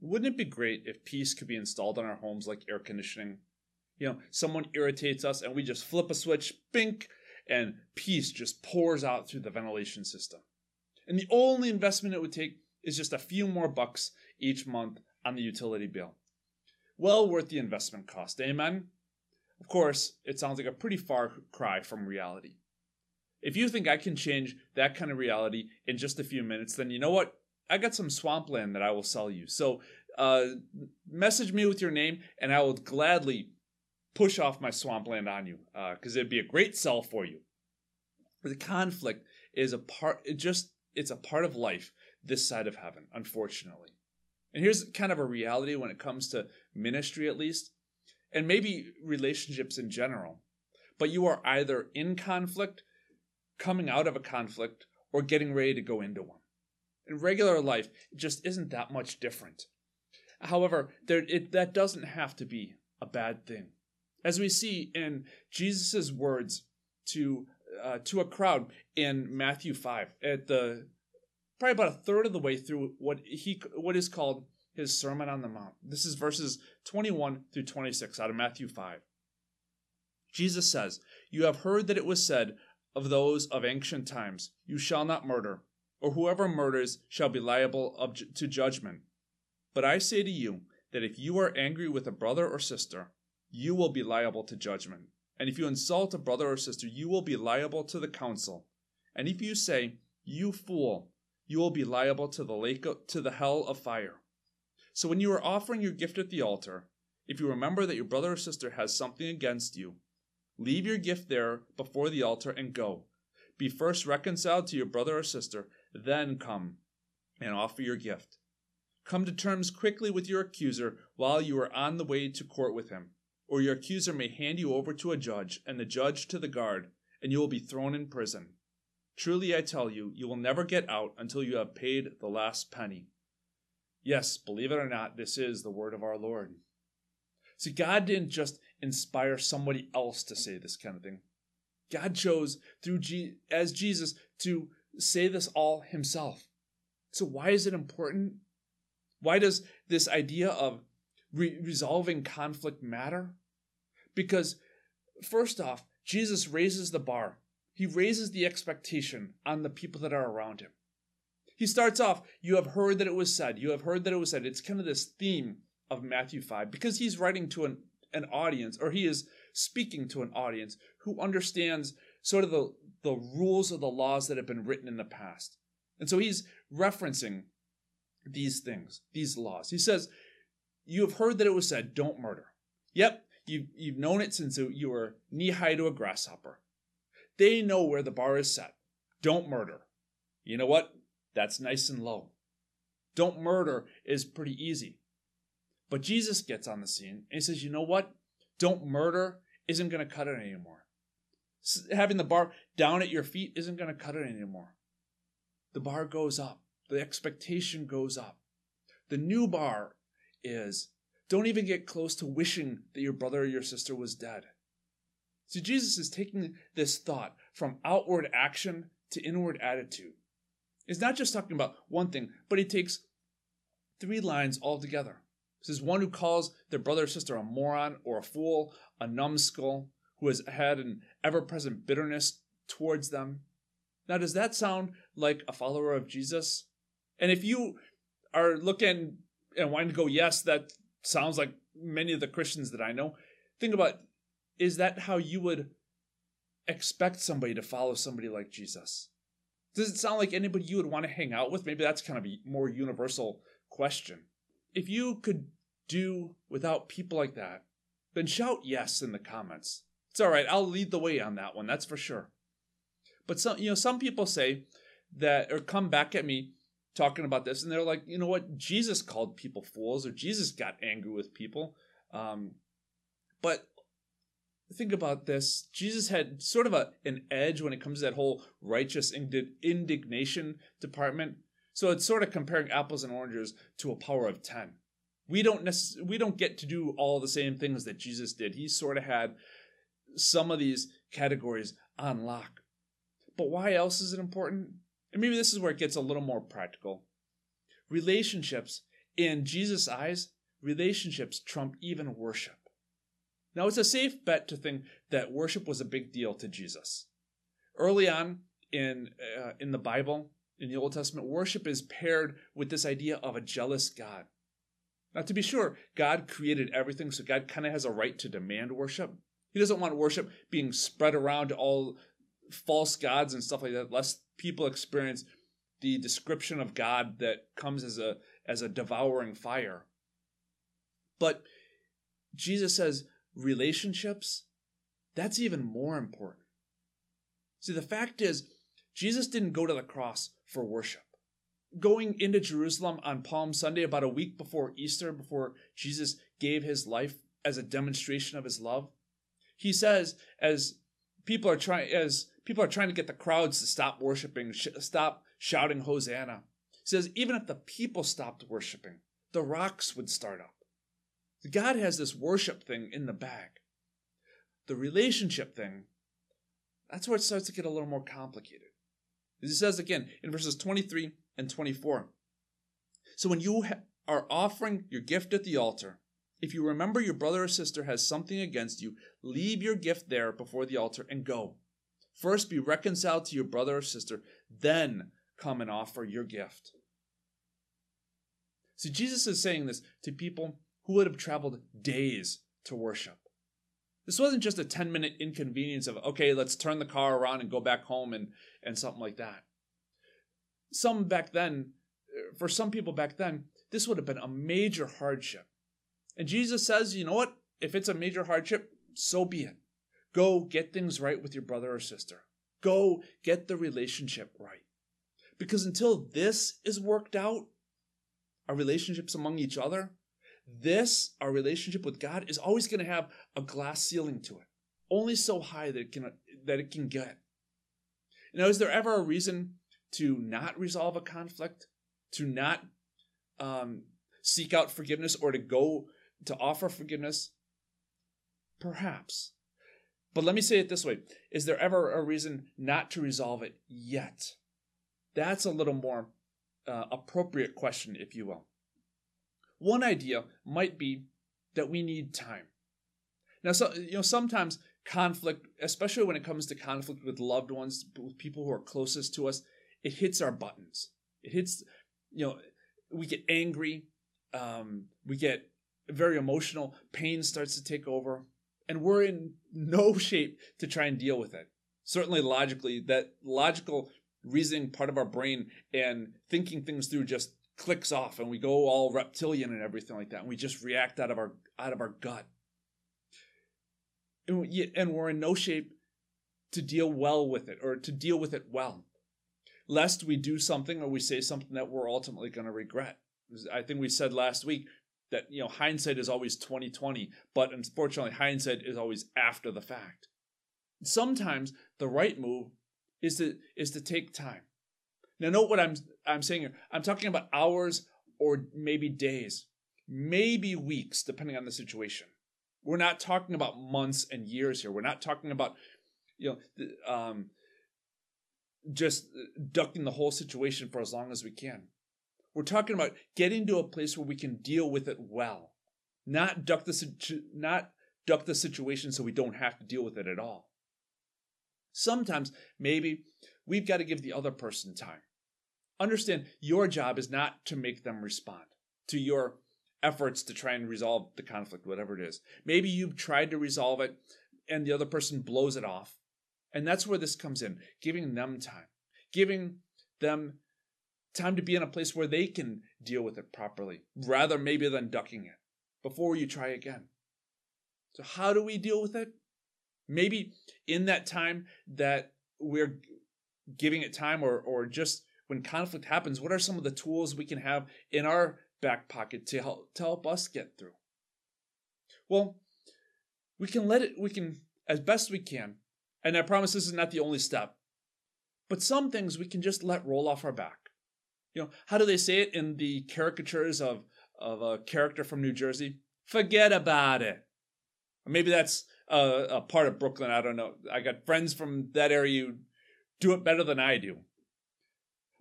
Wouldn't it be great if peace could be installed on our homes like air conditioning? You know, someone irritates us and we just flip a switch, bink, and peace just pours out through the ventilation system. And the only investment it would take is just a few more bucks each month on the utility bill. Well worth the investment cost, eh, amen? Of course, it sounds like a pretty far cry from reality. If you think I can change that kind of reality in just a few minutes, then you know what? I got some swampland that I will sell you. So uh, message me with your name, and I will gladly push off my swampland on you because uh, it'd be a great sell for you. The conflict is a part. It just it's a part of life this side of heaven, unfortunately. And here's kind of a reality when it comes to ministry, at least, and maybe relationships in general. But you are either in conflict, coming out of a conflict, or getting ready to go into one. In regular life, it just isn't that much different. However, there, it, that doesn't have to be a bad thing. As we see in Jesus' words to uh, to a crowd in Matthew 5 at the probably about a third of the way through what he what is called his Sermon on the Mount. This is verses 21 through 26 out of Matthew 5. Jesus says, You have heard that it was said of those of ancient times, You shall not murder, or whoever murders shall be liable to judgment. But I say to you that if you are angry with a brother or sister, you will be liable to judgment. And if you insult a brother or sister, you will be liable to the council. And if you say, You fool, you will be liable to the lake of, to the hell of fire. So when you are offering your gift at the altar, if you remember that your brother or sister has something against you, leave your gift there before the altar and go. Be first reconciled to your brother or sister, then come and offer your gift. Come to terms quickly with your accuser while you are on the way to court with him, or your accuser may hand you over to a judge, and the judge to the guard, and you will be thrown in prison. Truly I tell you, you will never get out until you have paid the last penny. Yes, believe it or not, this is the word of our Lord. See, God didn't just inspire somebody else to say this kind of thing. God chose through G- as Jesus to say this all himself. So why is it important? Why does this idea of re- resolving conflict matter? Because first off, Jesus raises the bar he raises the expectation on the people that are around him. He starts off, You have heard that it was said, you have heard that it was said. It's kind of this theme of Matthew 5 because he's writing to an, an audience, or he is speaking to an audience who understands sort of the, the rules of the laws that have been written in the past. And so he's referencing these things, these laws. He says, You have heard that it was said, don't murder. Yep, you've, you've known it since you were knee high to a grasshopper. They know where the bar is set. Don't murder. You know what? That's nice and low. Don't murder is pretty easy. But Jesus gets on the scene and he says, you know what? Don't murder isn't going to cut it anymore. Having the bar down at your feet isn't going to cut it anymore. The bar goes up. The expectation goes up. The new bar is don't even get close to wishing that your brother or your sister was dead. See, Jesus is taking this thought from outward action to inward attitude. He's not just talking about one thing, but he takes three lines altogether. This is one who calls their brother or sister a moron or a fool, a numbskull, who has had an ever present bitterness towards them. Now, does that sound like a follower of Jesus? And if you are looking and wanting to go, yes, that sounds like many of the Christians that I know, think about is that how you would expect somebody to follow somebody like Jesus? Does it sound like anybody you would want to hang out with? Maybe that's kind of a more universal question. If you could do without people like that, then shout yes in the comments. It's all right. I'll lead the way on that one. That's for sure. But some, you know, some people say that or come back at me talking about this, and they're like, you know what? Jesus called people fools, or Jesus got angry with people. Um, but think about this jesus had sort of a, an edge when it comes to that whole righteous indignation department so it's sort of comparing apples and oranges to a power of 10 we don't necess- we don't get to do all the same things that jesus did he sort of had some of these categories on lock but why else is it important and maybe this is where it gets a little more practical relationships in Jesus' eyes, relationships trump even worship. Now, it's a safe bet to think that worship was a big deal to Jesus. Early on in, uh, in the Bible, in the Old Testament, worship is paired with this idea of a jealous God. Now, to be sure, God created everything, so God kind of has a right to demand worship. He doesn't want worship being spread around to all false gods and stuff like that, lest people experience the description of God that comes as a as a devouring fire. But Jesus says relationships, that's even more important. See, the fact is, Jesus didn't go to the cross for worship. Going into Jerusalem on Palm Sunday, about a week before Easter, before Jesus gave his life as a demonstration of his love, he says, as people are trying, as people are trying to get the crowds to stop worshiping, sh- stop shouting Hosanna, he says, even if the people stopped worshiping, the rocks would start up. God has this worship thing in the bag. The relationship thing, that's where it starts to get a little more complicated. As he says again in verses 23 and 24. So when you ha- are offering your gift at the altar, if you remember your brother or sister has something against you, leave your gift there before the altar and go. First be reconciled to your brother or sister, then come and offer your gift. See, Jesus is saying this to people who would have traveled days to worship. This wasn't just a 10 minute inconvenience of, okay, let's turn the car around and go back home and, and something like that. Some back then, for some people back then, this would have been a major hardship. And Jesus says, you know what? If it's a major hardship, so be it. Go get things right with your brother or sister. Go get the relationship right. Because until this is worked out, our relationships among each other, this, our relationship with God, is always going to have a glass ceiling to it, only so high that it can that it can get. Now, is there ever a reason to not resolve a conflict, to not um, seek out forgiveness, or to go to offer forgiveness? Perhaps. But let me say it this way Is there ever a reason not to resolve it yet? That's a little more uh, appropriate question, if you will. One idea might be that we need time. Now, so, you know, sometimes conflict, especially when it comes to conflict with loved ones, with people who are closest to us, it hits our buttons. It hits, you know, we get angry, um, we get very emotional, pain starts to take over, and we're in no shape to try and deal with it. Certainly, logically, that logical reasoning part of our brain and thinking things through just clicks off and we go all reptilian and everything like that and we just react out of our out of our gut and, we, and we're in no shape to deal well with it or to deal with it well lest we do something or we say something that we're ultimately going to regret i think we said last week that you know hindsight is always 2020 but unfortunately hindsight is always after the fact sometimes the right move is to is to take time now, note what I'm I'm saying here. I'm talking about hours or maybe days, maybe weeks, depending on the situation. We're not talking about months and years here. We're not talking about you know um, just ducking the whole situation for as long as we can. We're talking about getting to a place where we can deal with it well, not duck the not duck the situation so we don't have to deal with it at all. Sometimes maybe we've got to give the other person time understand your job is not to make them respond to your efforts to try and resolve the conflict, whatever it is. Maybe you've tried to resolve it and the other person blows it off. And that's where this comes in giving them time, giving them time to be in a place where they can deal with it properly, rather maybe than ducking it before you try again. So, how do we deal with it? Maybe in that time that we're giving it time or, or just when conflict happens, what are some of the tools we can have in our back pocket to help to help us get through? Well, we can let it we can as best we can. And I promise this is not the only step. But some things we can just let roll off our back. You know, how do they say it in the caricatures of of a character from New Jersey? Forget about it. Maybe that's a, a part of Brooklyn. I don't know. I got friends from that area who do it better than I do.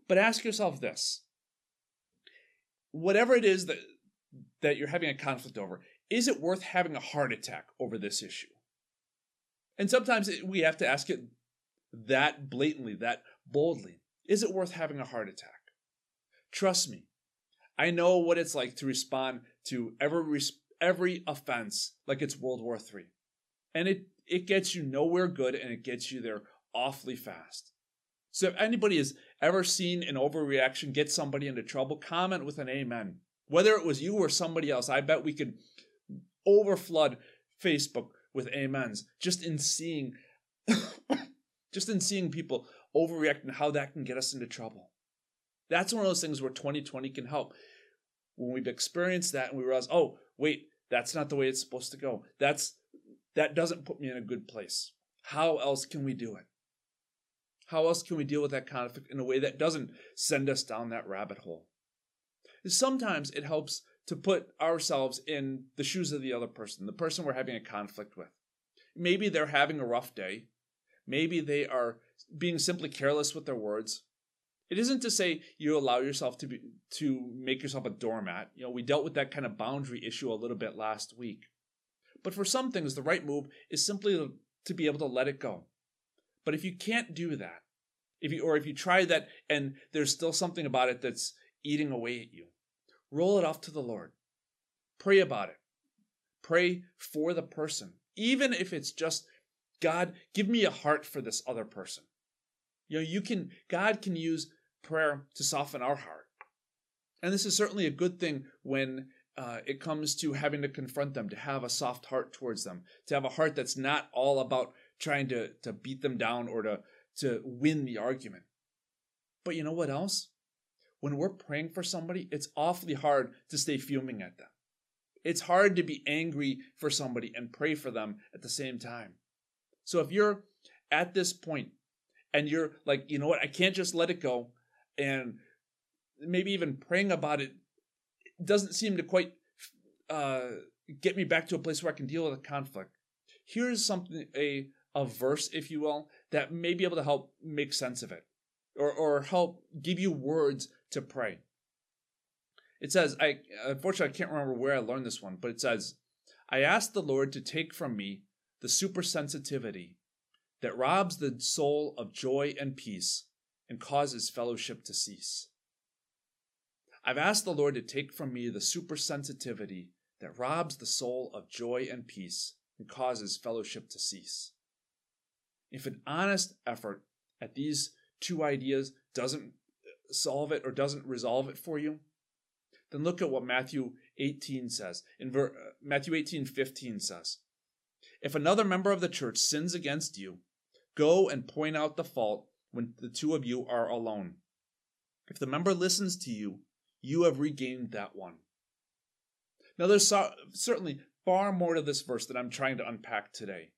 But ask yourself this whatever it is that that you're having a conflict over, is it worth having a heart attack over this issue? And sometimes we have to ask it that blatantly, that boldly. Is it worth having a heart attack? Trust me, I know what it's like to respond to every every offense like it's World War III. And it it gets you nowhere good and it gets you there awfully fast. So if anybody has ever seen an overreaction get somebody into trouble, comment with an amen. Whether it was you or somebody else, I bet we could overflood Facebook with amens just in seeing just in seeing people overreact and how that can get us into trouble. That's one of those things where 2020 can help. When we've experienced that and we realize, oh, wait, that's not the way it's supposed to go. That's that doesn't put me in a good place. How else can we do it? How else can we deal with that conflict in a way that doesn't send us down that rabbit hole? Sometimes it helps to put ourselves in the shoes of the other person, the person we're having a conflict with. Maybe they're having a rough day. Maybe they are being simply careless with their words. It isn't to say you allow yourself to be to make yourself a doormat. You know, we dealt with that kind of boundary issue a little bit last week. But for some things, the right move is simply to be able to let it go. But if you can't do that, if you or if you try that and there's still something about it that's eating away at you, roll it off to the Lord. Pray about it. Pray for the person, even if it's just God, give me a heart for this other person. You know, you can God can use prayer to soften our heart. And this is certainly a good thing when uh, it comes to having to confront them, to have a soft heart towards them, to have a heart that's not all about trying to, to beat them down or to, to win the argument. But you know what else? When we're praying for somebody, it's awfully hard to stay fuming at them. It's hard to be angry for somebody and pray for them at the same time. So if you're at this point and you're like, you know what, I can't just let it go, and maybe even praying about it doesn't seem to quite uh, get me back to a place where I can deal with a conflict. Here's something a a verse, if you will, that may be able to help make sense of it, or or help give you words to pray. It says, I unfortunately I can't remember where I learned this one, but it says, I asked the Lord to take from me the supersensitivity that robs the soul of joy and peace and causes fellowship to cease. I've asked the Lord to take from me the supersensitivity that robs the soul of joy and peace and causes fellowship to cease. If an honest effort at these two ideas doesn't solve it or doesn't resolve it for you, then look at what Matthew 18 says. In ver- uh, Matthew 18 15 says, If another member of the church sins against you, go and point out the fault when the two of you are alone. If the member listens to you, you have regained that one. Now, there's so- certainly far more to this verse that I'm trying to unpack today.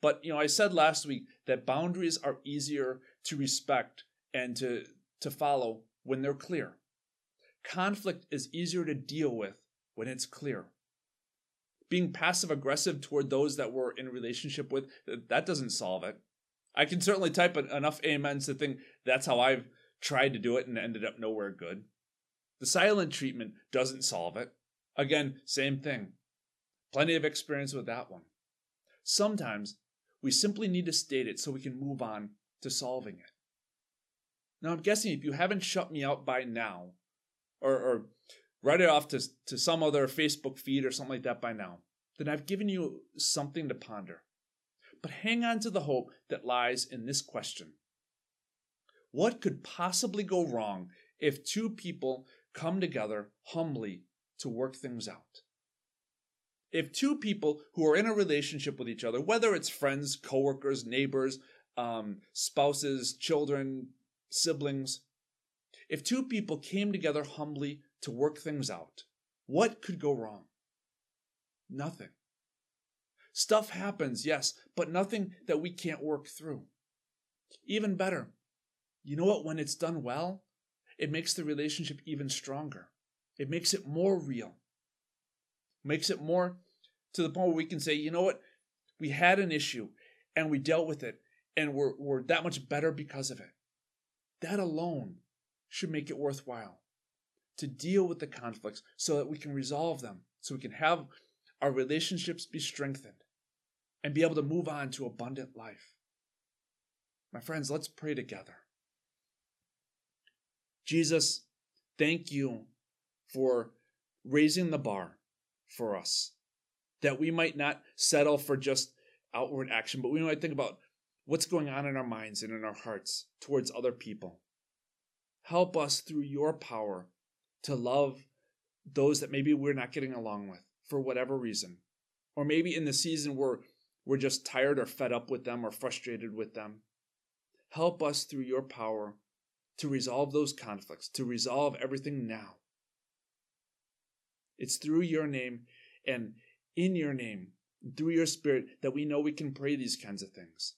But, you know, I said last week that boundaries are easier to respect and to, to follow when they're clear. Conflict is easier to deal with when it's clear. Being passive aggressive toward those that we're in relationship with, that doesn't solve it. I can certainly type enough amens to think that's how I've tried to do it and ended up nowhere good. The silent treatment doesn't solve it. Again, same thing. Plenty of experience with that one. Sometimes we simply need to state it so we can move on to solving it. Now, I'm guessing if you haven't shut me out by now, or, or write it off to, to some other Facebook feed or something like that by now, then I've given you something to ponder. But hang on to the hope that lies in this question What could possibly go wrong if two people come together humbly to work things out? If two people who are in a relationship with each other, whether it's friends, coworkers, neighbors, um, spouses, children, siblings, if two people came together humbly to work things out, what could go wrong? Nothing. Stuff happens, yes, but nothing that we can't work through. Even better, you know what? When it's done well, it makes the relationship even stronger. It makes it more real. Makes it more to the point where we can say, you know what? We had an issue and we dealt with it and we're, we're that much better because of it. That alone should make it worthwhile. to deal with the conflicts so that we can resolve them, so we can have our relationships be strengthened and be able to move on to abundant life. My friends, let's pray together. Jesus, thank you for raising the bar for us, that we might not settle for just outward action, but we might think about what's going on in our minds and in our hearts towards other people. Help us through your power to love those that maybe we're not getting along with for whatever reason. Or maybe in the season where we're just tired or fed up with them or frustrated with them. Help us through your power to resolve those conflicts, to resolve everything now. It's through your name and in your name, through your spirit, that we know we can pray these kinds of things.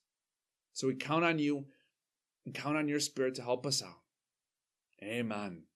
So we count on you and count on your spirit to help us out. Amen.